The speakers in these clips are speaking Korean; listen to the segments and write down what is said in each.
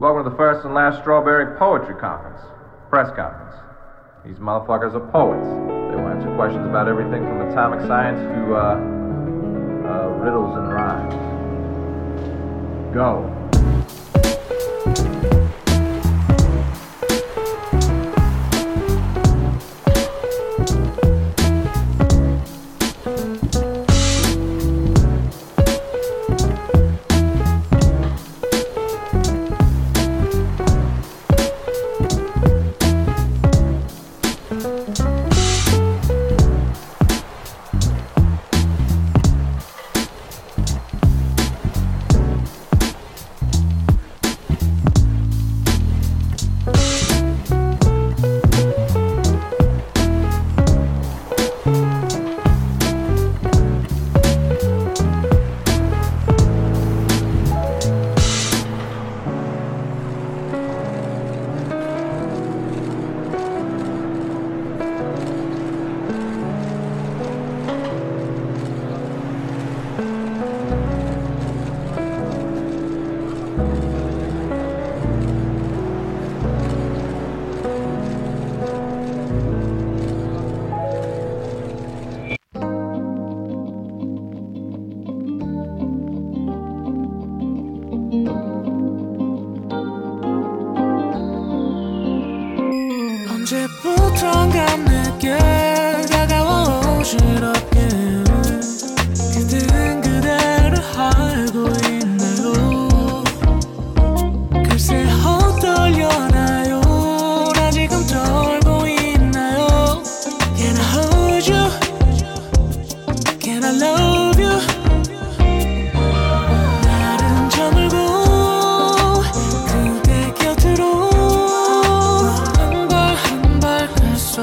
Welcome to the first and last strawberry poetry conference, press conference. These motherfuckers are poets. They will answer questions about everything from atomic science to uh, uh, riddles and rhymes. Go.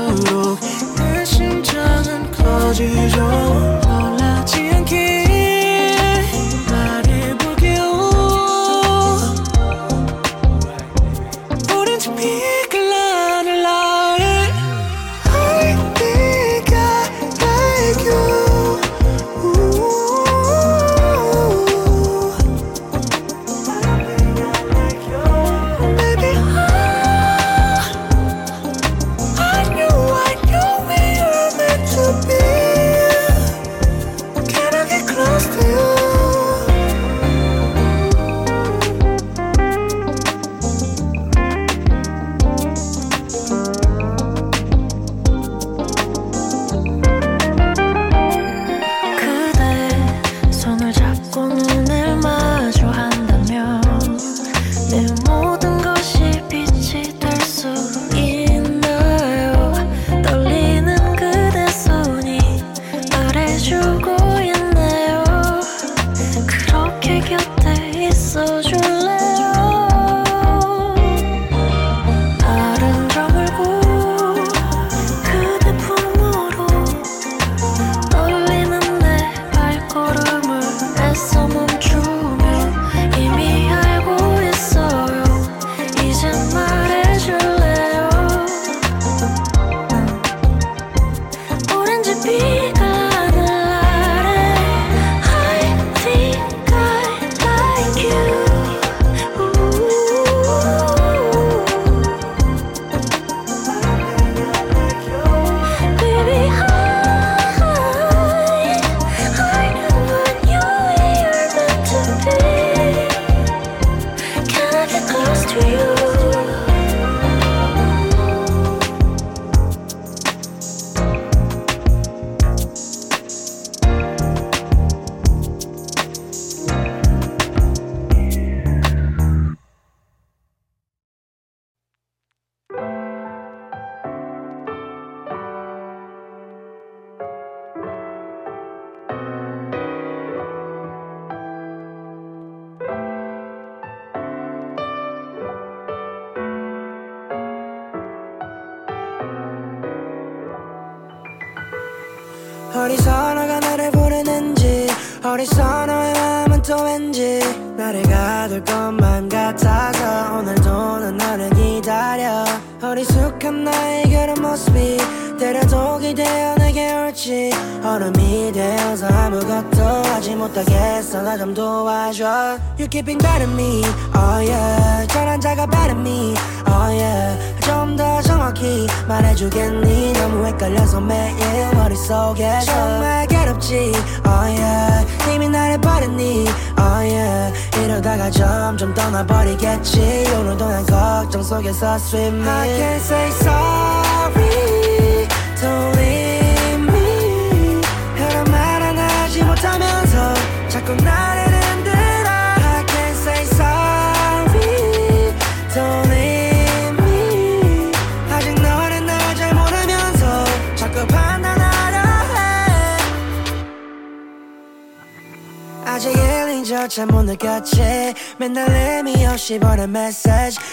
for 없을 것만 같아서 오늘도 난 너를 기다려. 어리숙한 나의 그런 모습이 때려도기 되어 내게 올지. 얼음이 되어서 아무것도 하지 못하겠어. 나 좀 도와줘. You keeping better me, oh yeah. 전환자가 better me, oh yeah. 좀 더 정확히 말해주겠니? 너무 헷갈려서 매일 머릿속에서 정말 괴롭지, oh yeah. 이미 나를 버렸니, oh yeah. 이러다가 점점 떠나버리겠지. 오늘도 난 걱정 속에서 swimming. I can't say sorry 1인조차 못 느꼈지 맨날 의미 없이 보낸 메시지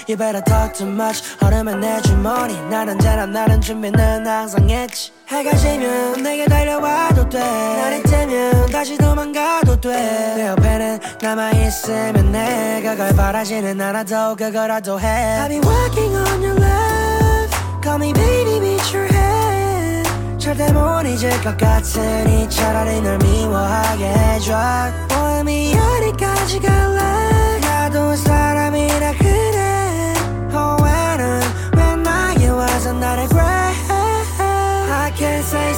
You better talk too much. 얼음은 내 주머니. 날 언제나 나른 준비는 항상 했지. 해가 지면 내게 달려와도 돼. 날이 뜨면 다시 도망가도 돼내 옆에는 남아있으면 돼 그걸 바라지는 않아도 그거라도 해. I've been walking on your love. Call me baby beat your head 절대 못 잊을 것 같으니 차라리 널 미워하게 해줘. 오염이 어디까지 갈래 나도 사람이라 그래. 후회는 왜 나에게 와서 나를 그래 I can't say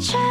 Try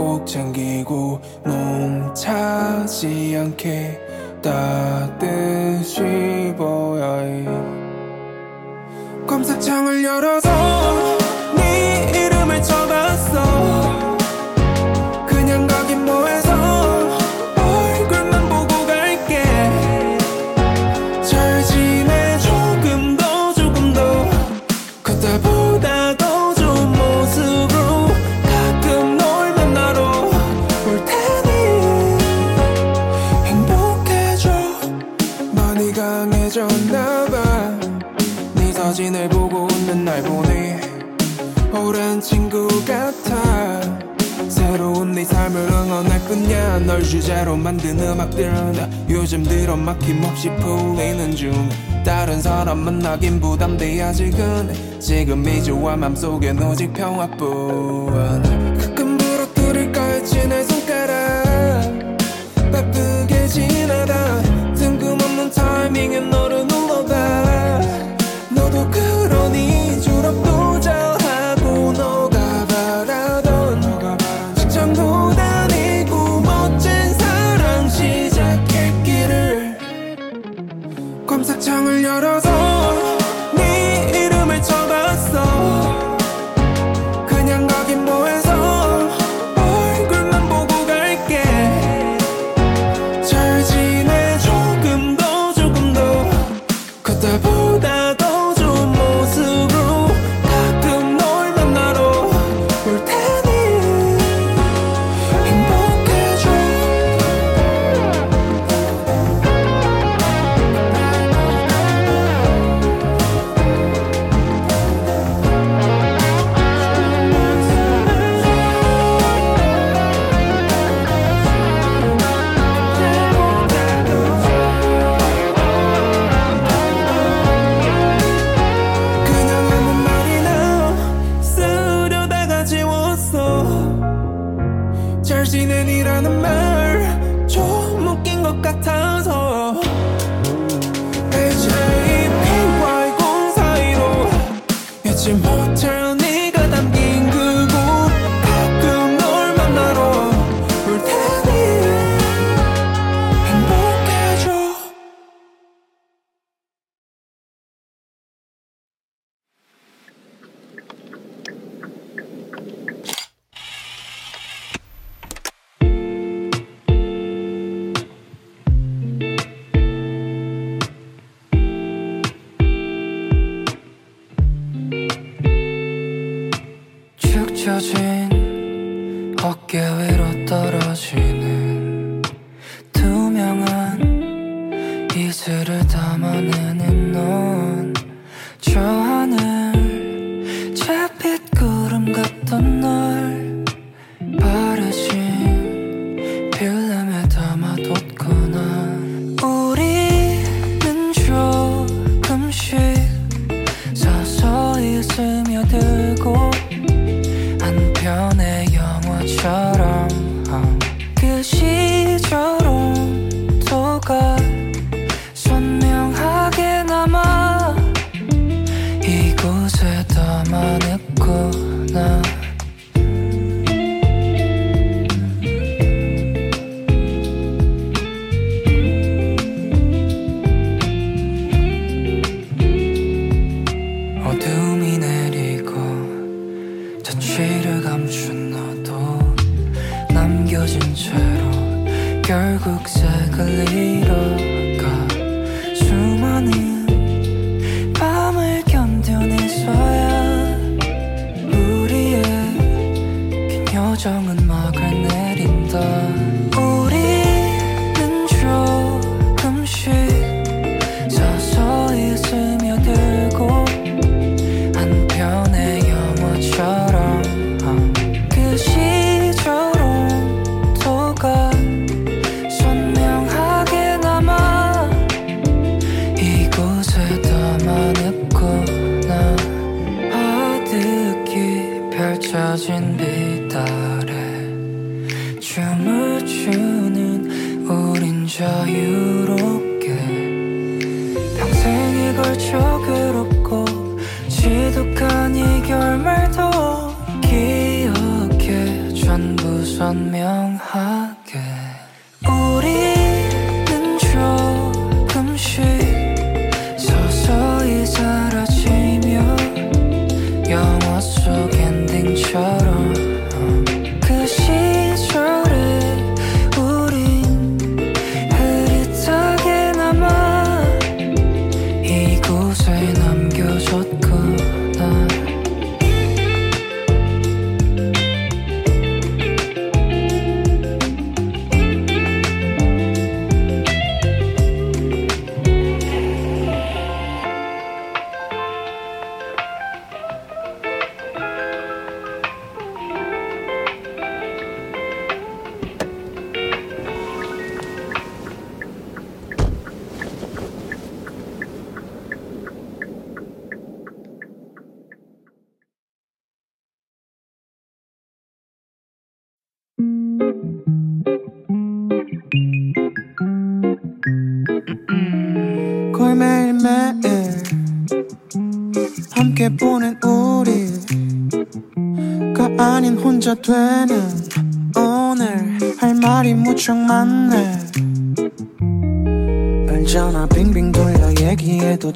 꼭 챙기고 농차지 않게 따뜻히 보여 검색창을 열어서 뻔할 거냐? 널 주제로 만든 음악들은 다 요즘 들어 막힘없이 풀리는 중. 다른 사람 만나긴 부담돼 아직은. 지금 이 좋아 맘속엔 오직 평화뿐. 가끔 부러뜨릴까 했지 내 손가락. 바쁘게 지나다. 뜬금없는 타이밍에 너를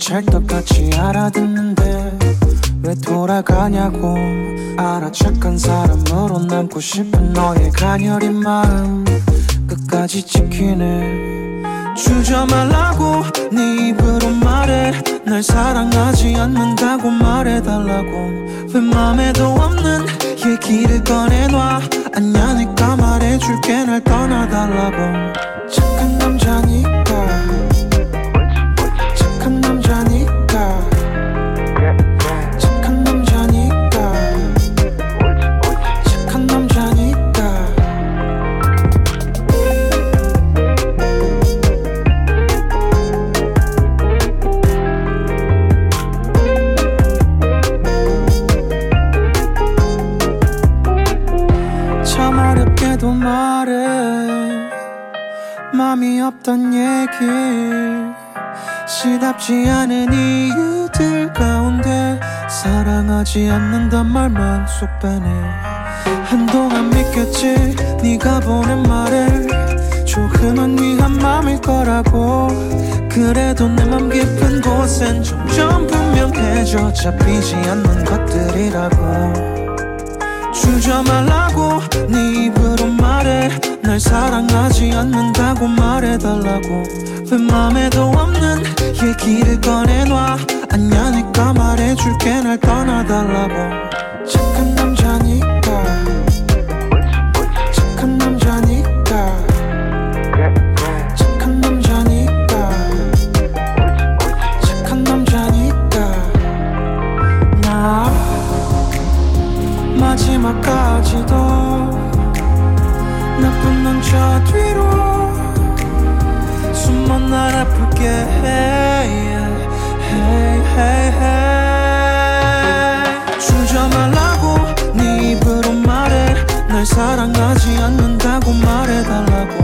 찰떡같이 알아듣는데 왜 돌아가냐고. 알아 착한 사람으로 남고 싶은 너의 가녀린 마음 끝까지 지키네. 주저 말라고 네 입으로 말해. 날 사랑하지 않는다고 말해달라고. 왜 맘에도 없는 얘기를 꺼내놔. 아냐니까 말해줄게. 날 떠나달라고. 착한 답지 않은 이유들 가운데 사랑하지 않는단 말만 쏙 빼네 한동안 믿겼지? 네가 보낸 말에 조금은 위한 맘일 거라고. 그래도 내 맘 깊은 곳엔 점점 분명해져 잡히지 않는 것들이라고. 주저 말라고 네 입으로 말해. 날 사랑하지 않는다고 말해달라고 왜 맘에도 없는 얘기를 꺼내놔? 안녕니까 말해줄게. 날 떠나달라고. 착한 남자니까. 착한 남자니까. 착한 남자니까. 착한 남자니까. 나 마지막까지도 나쁜 남자 예, 주저 말라고 네 입으로 말해. 날 사랑하지 않는다고 말해달라고.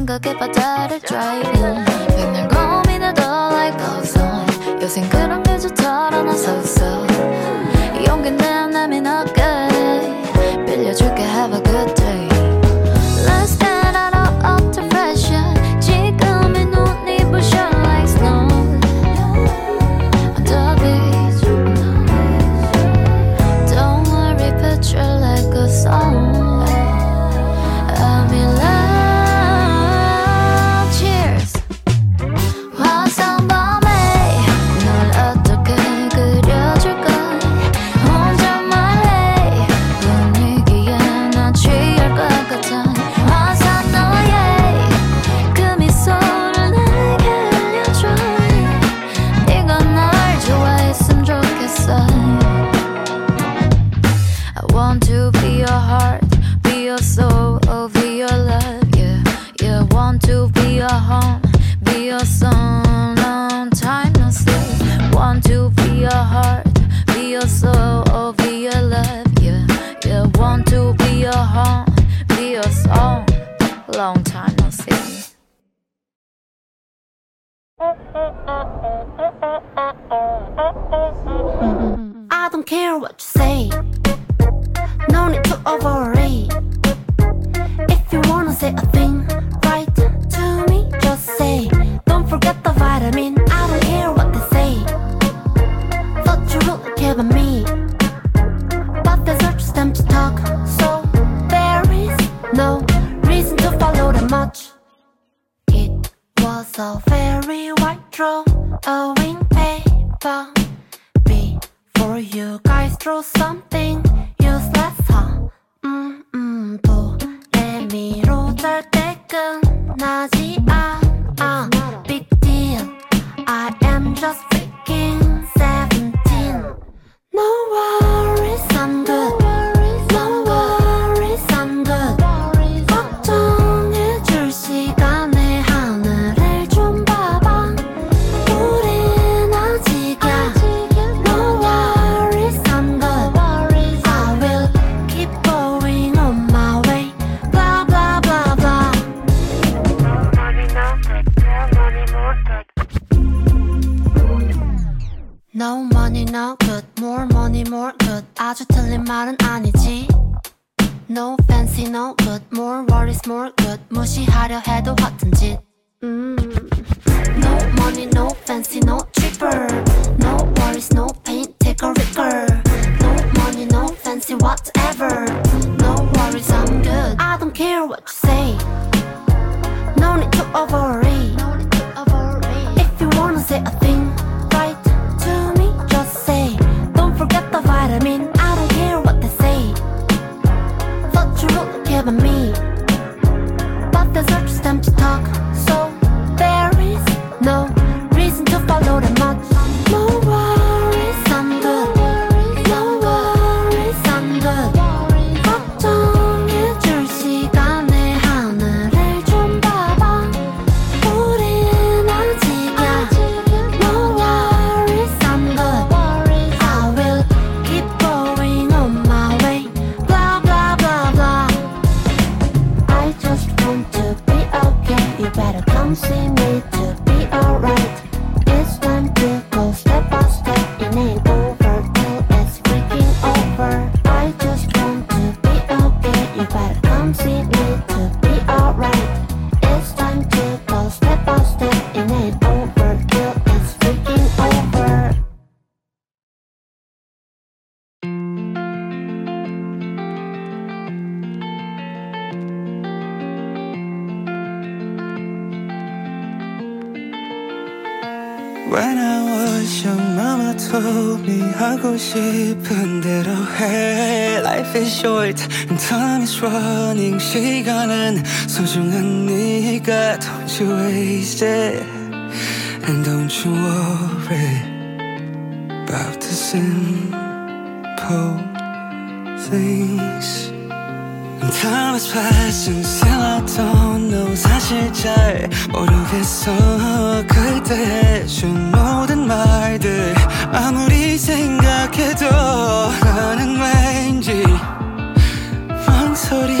No fancy, no good. More worries, more good. 무시하려 해도 허튼 짓. 음. 싶은 대로 해 Life is short and time is running 시간은 소중한 네가 Don't you waste it And don't you worry About the simple things And Time has passed 사실 잘 모르겠어 그때 해준 모든 말들 아무리 생각해도 나는 왠지 망설이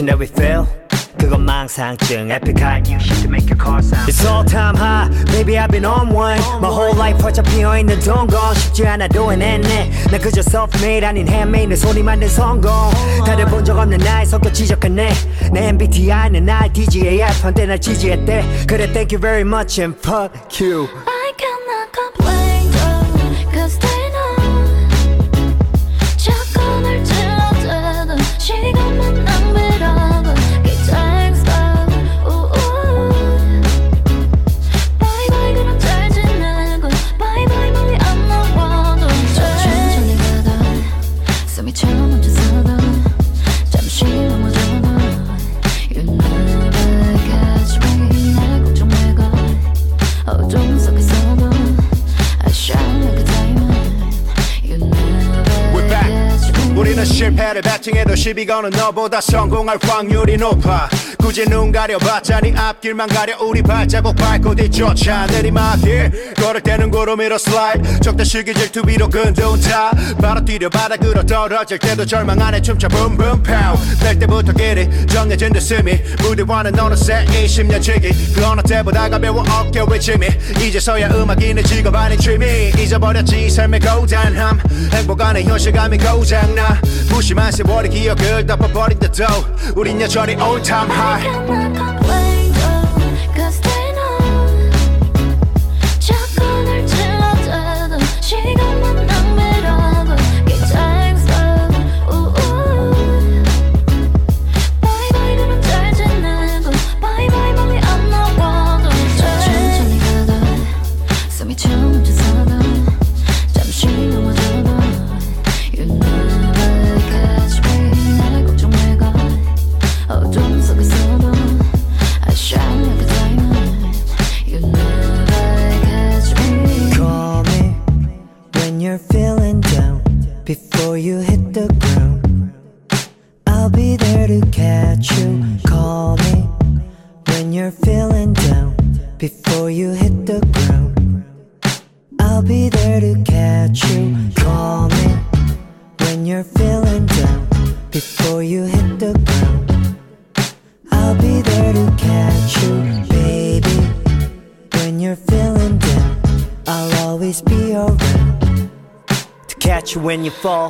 Wishing that we fail. 그건 망상증 epic high new shit to make your car sound It's all time high baby I've been on one My whole life 활짝 피어있는 동건 쉽지 않아도 해냈네 난 그저 self-made 아닌 handmade 내 손이 만든 성공 다들 본 적 없는 나의 성격 지적하네 내 MBTI는 IDGAF 한때 날 지지했대 그래 thank you very much and fuck you 실패를 배팅해도 시비 거는 너보다 성공할 확률이 높아 굳이 눈 가려봤자 네 앞길만 가려 우리 발자국 밟고 뒤쫓아 내리막길 걸을 때는 구름 위로 슬라이드 적다 시기 질투 위로 근둔타 바로 뛰려 바닥으로 떨어질 때도 절망 안에 춤춰 붐붐 파우 될 때부터 길이 정해진 듯음이 무대와는 어느새 20년 지기 그 어느 때보다 가벼워 어깨 외침이 이제서야 음악이 내 직업 아닌 취미 잊어버렸지 이 삶의 고단함 행복 안에 현실감이 고장나 무 심한 세월의 기억을 덮어버린 듯도 우린 여전히 all time high when you're feeling down before you hit the ground. I'll be there to catch you, baby. When you're feeling down, I'll always be around to catch you when you fall.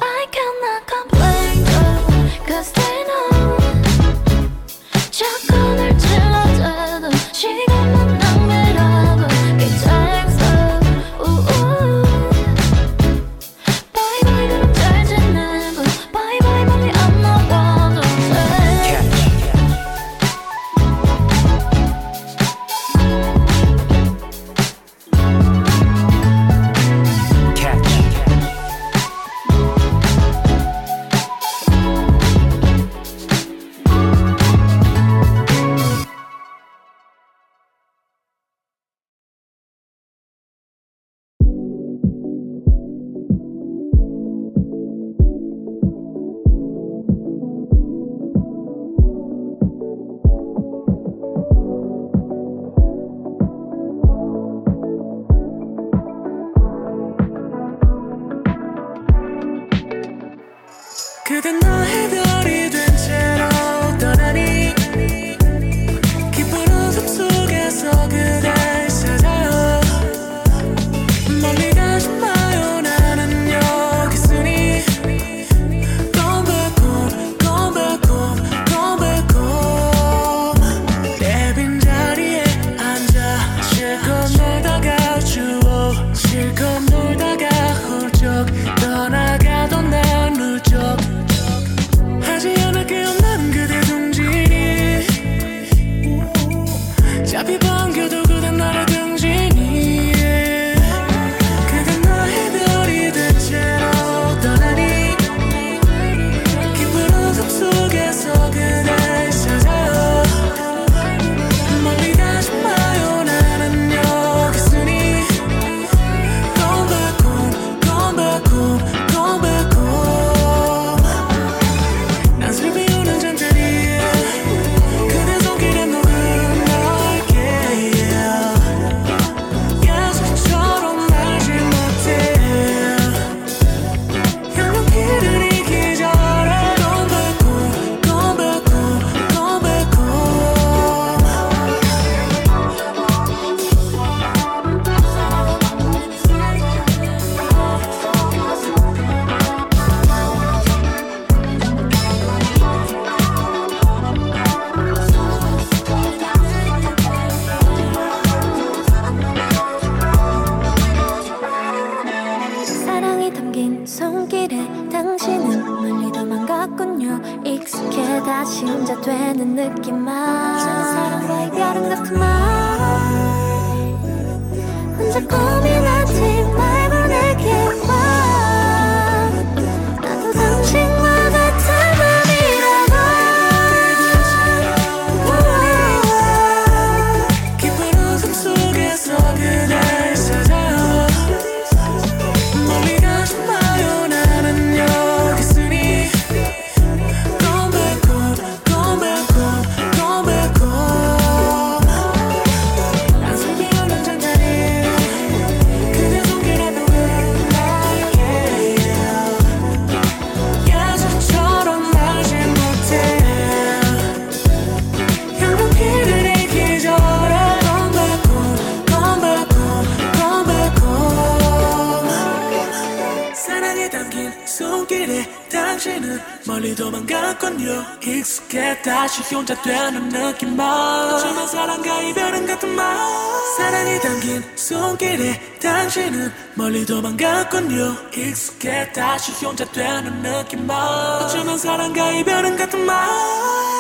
건요 익숙해 다시 혼자 되는 느낌만. 어쩌면 사랑과 이별은 같은 말.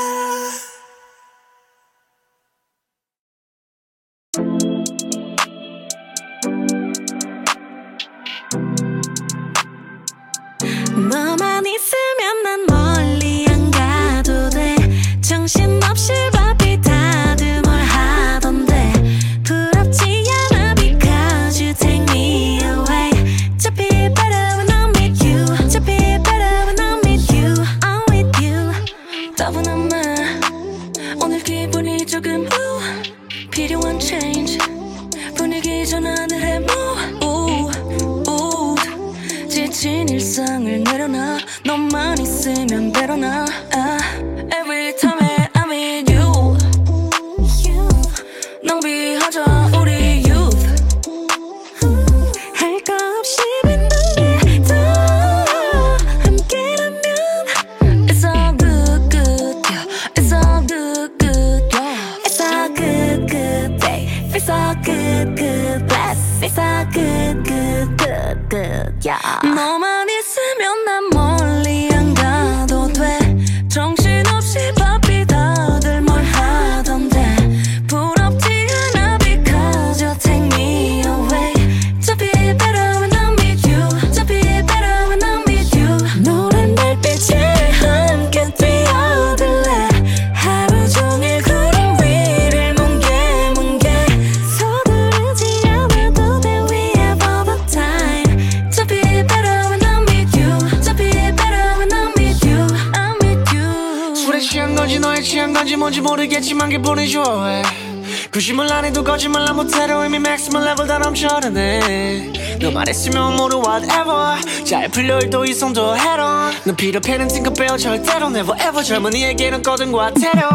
걸 또 이성도 해로 넌 필요패는 팅커벨 절대로 Never ever. 젊은이에게는 꺼든과 테러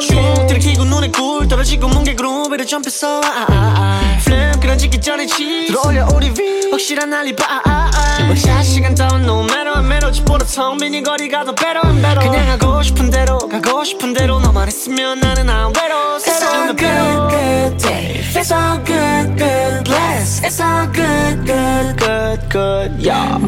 쭉 들이키고 눈에 꿀 떨어지고 뭉개 그룹 위로 점프했어. 아, 아, 아, 아. 플랩 그려지기 전에 치 들어올려 우리 위. 확실한 알리바. 아, 아, 시간 다운 no matter. and matter 집보다 텅 빈이 거리가 더 better and better. 그냥 하고 싶은 대로 가고 싶은 대로 너만 있으면 나는 안 외로 It's all good good day. It's all good good bless. It's all good good good good yeah.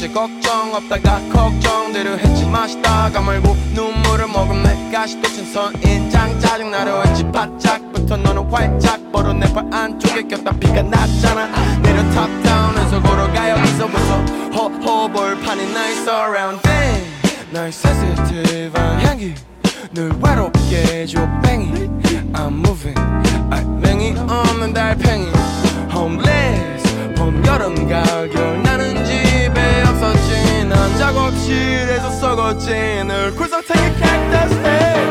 했지 걱정 없다가 걱정대로 했지 마시다가 말고 눈물을 머금네 가시 도친 선인장 짜증나려 했지. 바짝부터 너는 활짝 벌어 내발 안쪽에 꼈다. 피가 났잖아. 내려 탑다운해서 걸어가 여기서부터 호호볼판이 나 있어 around damn 나의 센시티브한 향기 늘 외롭게 해줘 뱅이. I'm moving. 알맹이 없는 달팽이. Homeless 봄 여름 가을 겨울 나는 썩었지 늘 굴삭탱이 캔더스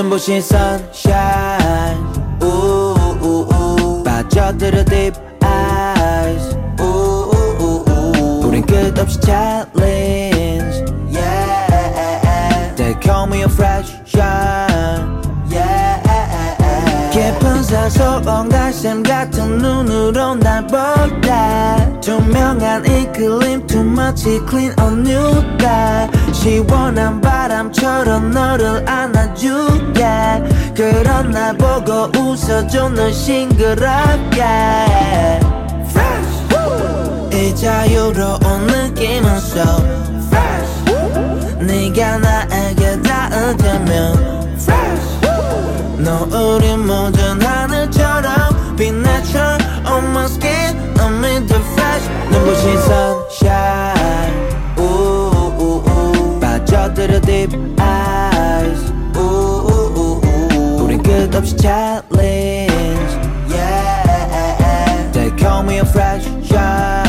눈부신 sunshine 우우우우 빠져들어 deep eyes 우우우우 우린 끝없이 challenge yeah They call me a fresh shine yeah 깊은 사소한 갈샘 같은 눈으로 날 보다 투명한 이 그림 too much clean on you 다 시원한 바람처럼 너를 안아줄게. 그런 날 보고 웃어줘 널 싱그럽게. Fresh. 이 자유로운 느낌은 so fresh. 네가 나에게 닿으면. Fresh. 노을이 묻은 하늘처럼 빛나쳐. On my skin I'm in the flash 눈부신 sunshine 우우우우 빠져들어 deep eyes 우우우우 우린 끝없이 challenge yeah They call me a fresh shine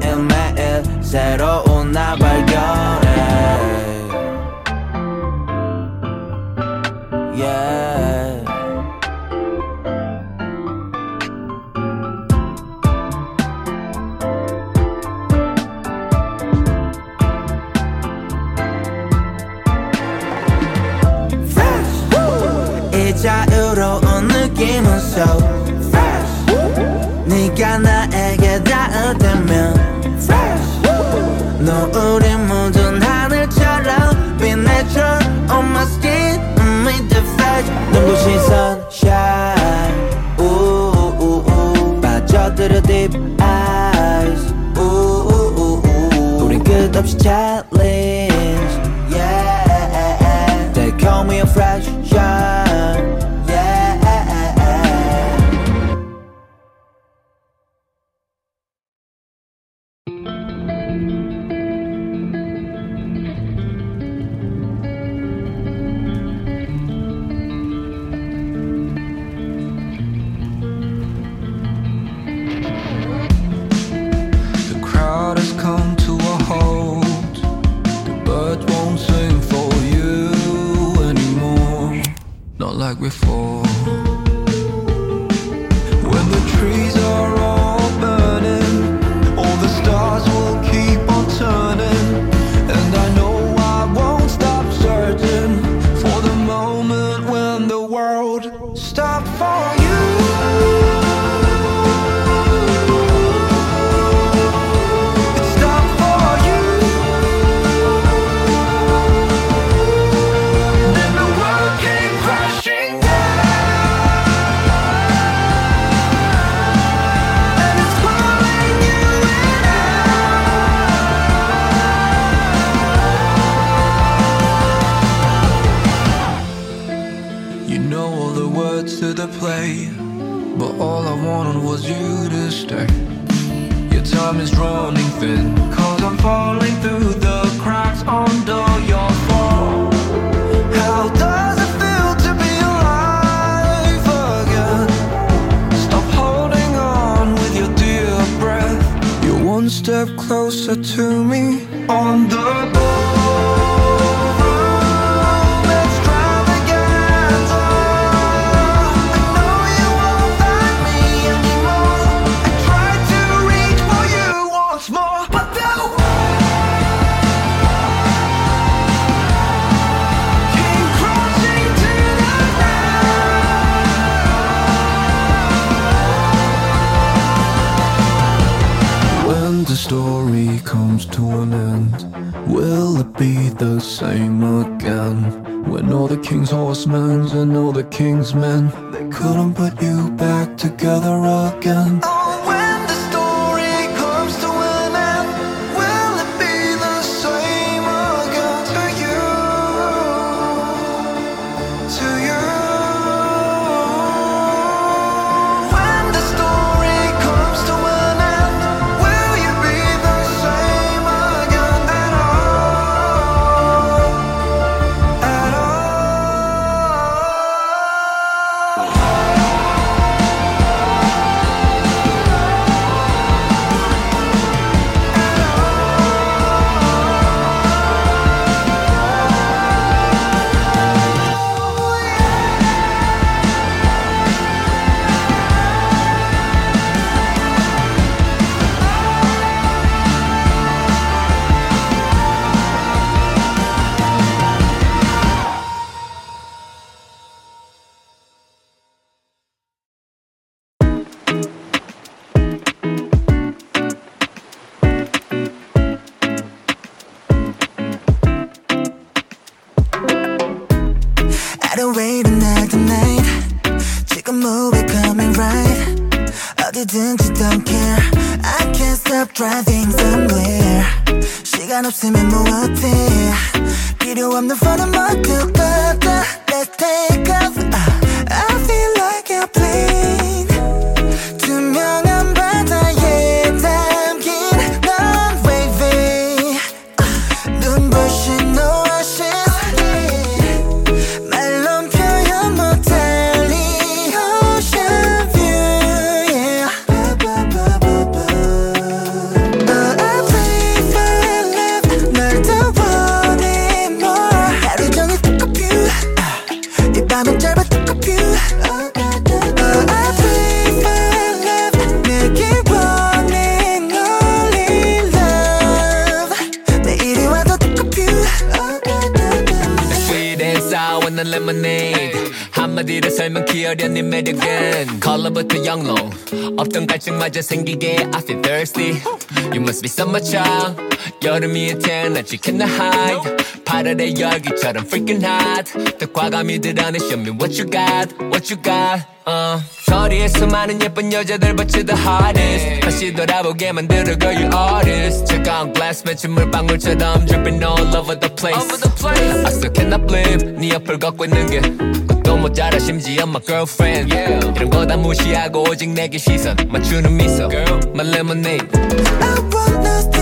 매일 매일 새로운 날 발견해 Yeah. 이 자유로운 느낌은 so 노 same again? When all the king's horsemen and all the king's men, they couldn't put you back together again. Oh, 설명키 어려운 매력은 컬러부터 영롱 없던 갈증마저 생기게 I feel thirsty You must be summer child 여름이 태어났지 cannot hide 8월의 열기처럼 freaking hot 더 과감히 드러내 show me what you got what you got uh. 거리에 수많은 예쁜 여자들 but you're the hottest 다시 돌아보게 만들어 girl you artist 차가운 glass 맺힌 물방울처럼 dripping all over the place I still cannot believe 네 옆을 걷고 있는 게 또 모자라 심지어 my girlfriend 이런 거 다 무시하고 오직 내게 시선 맞추는 미소 My lemonade I wanna stay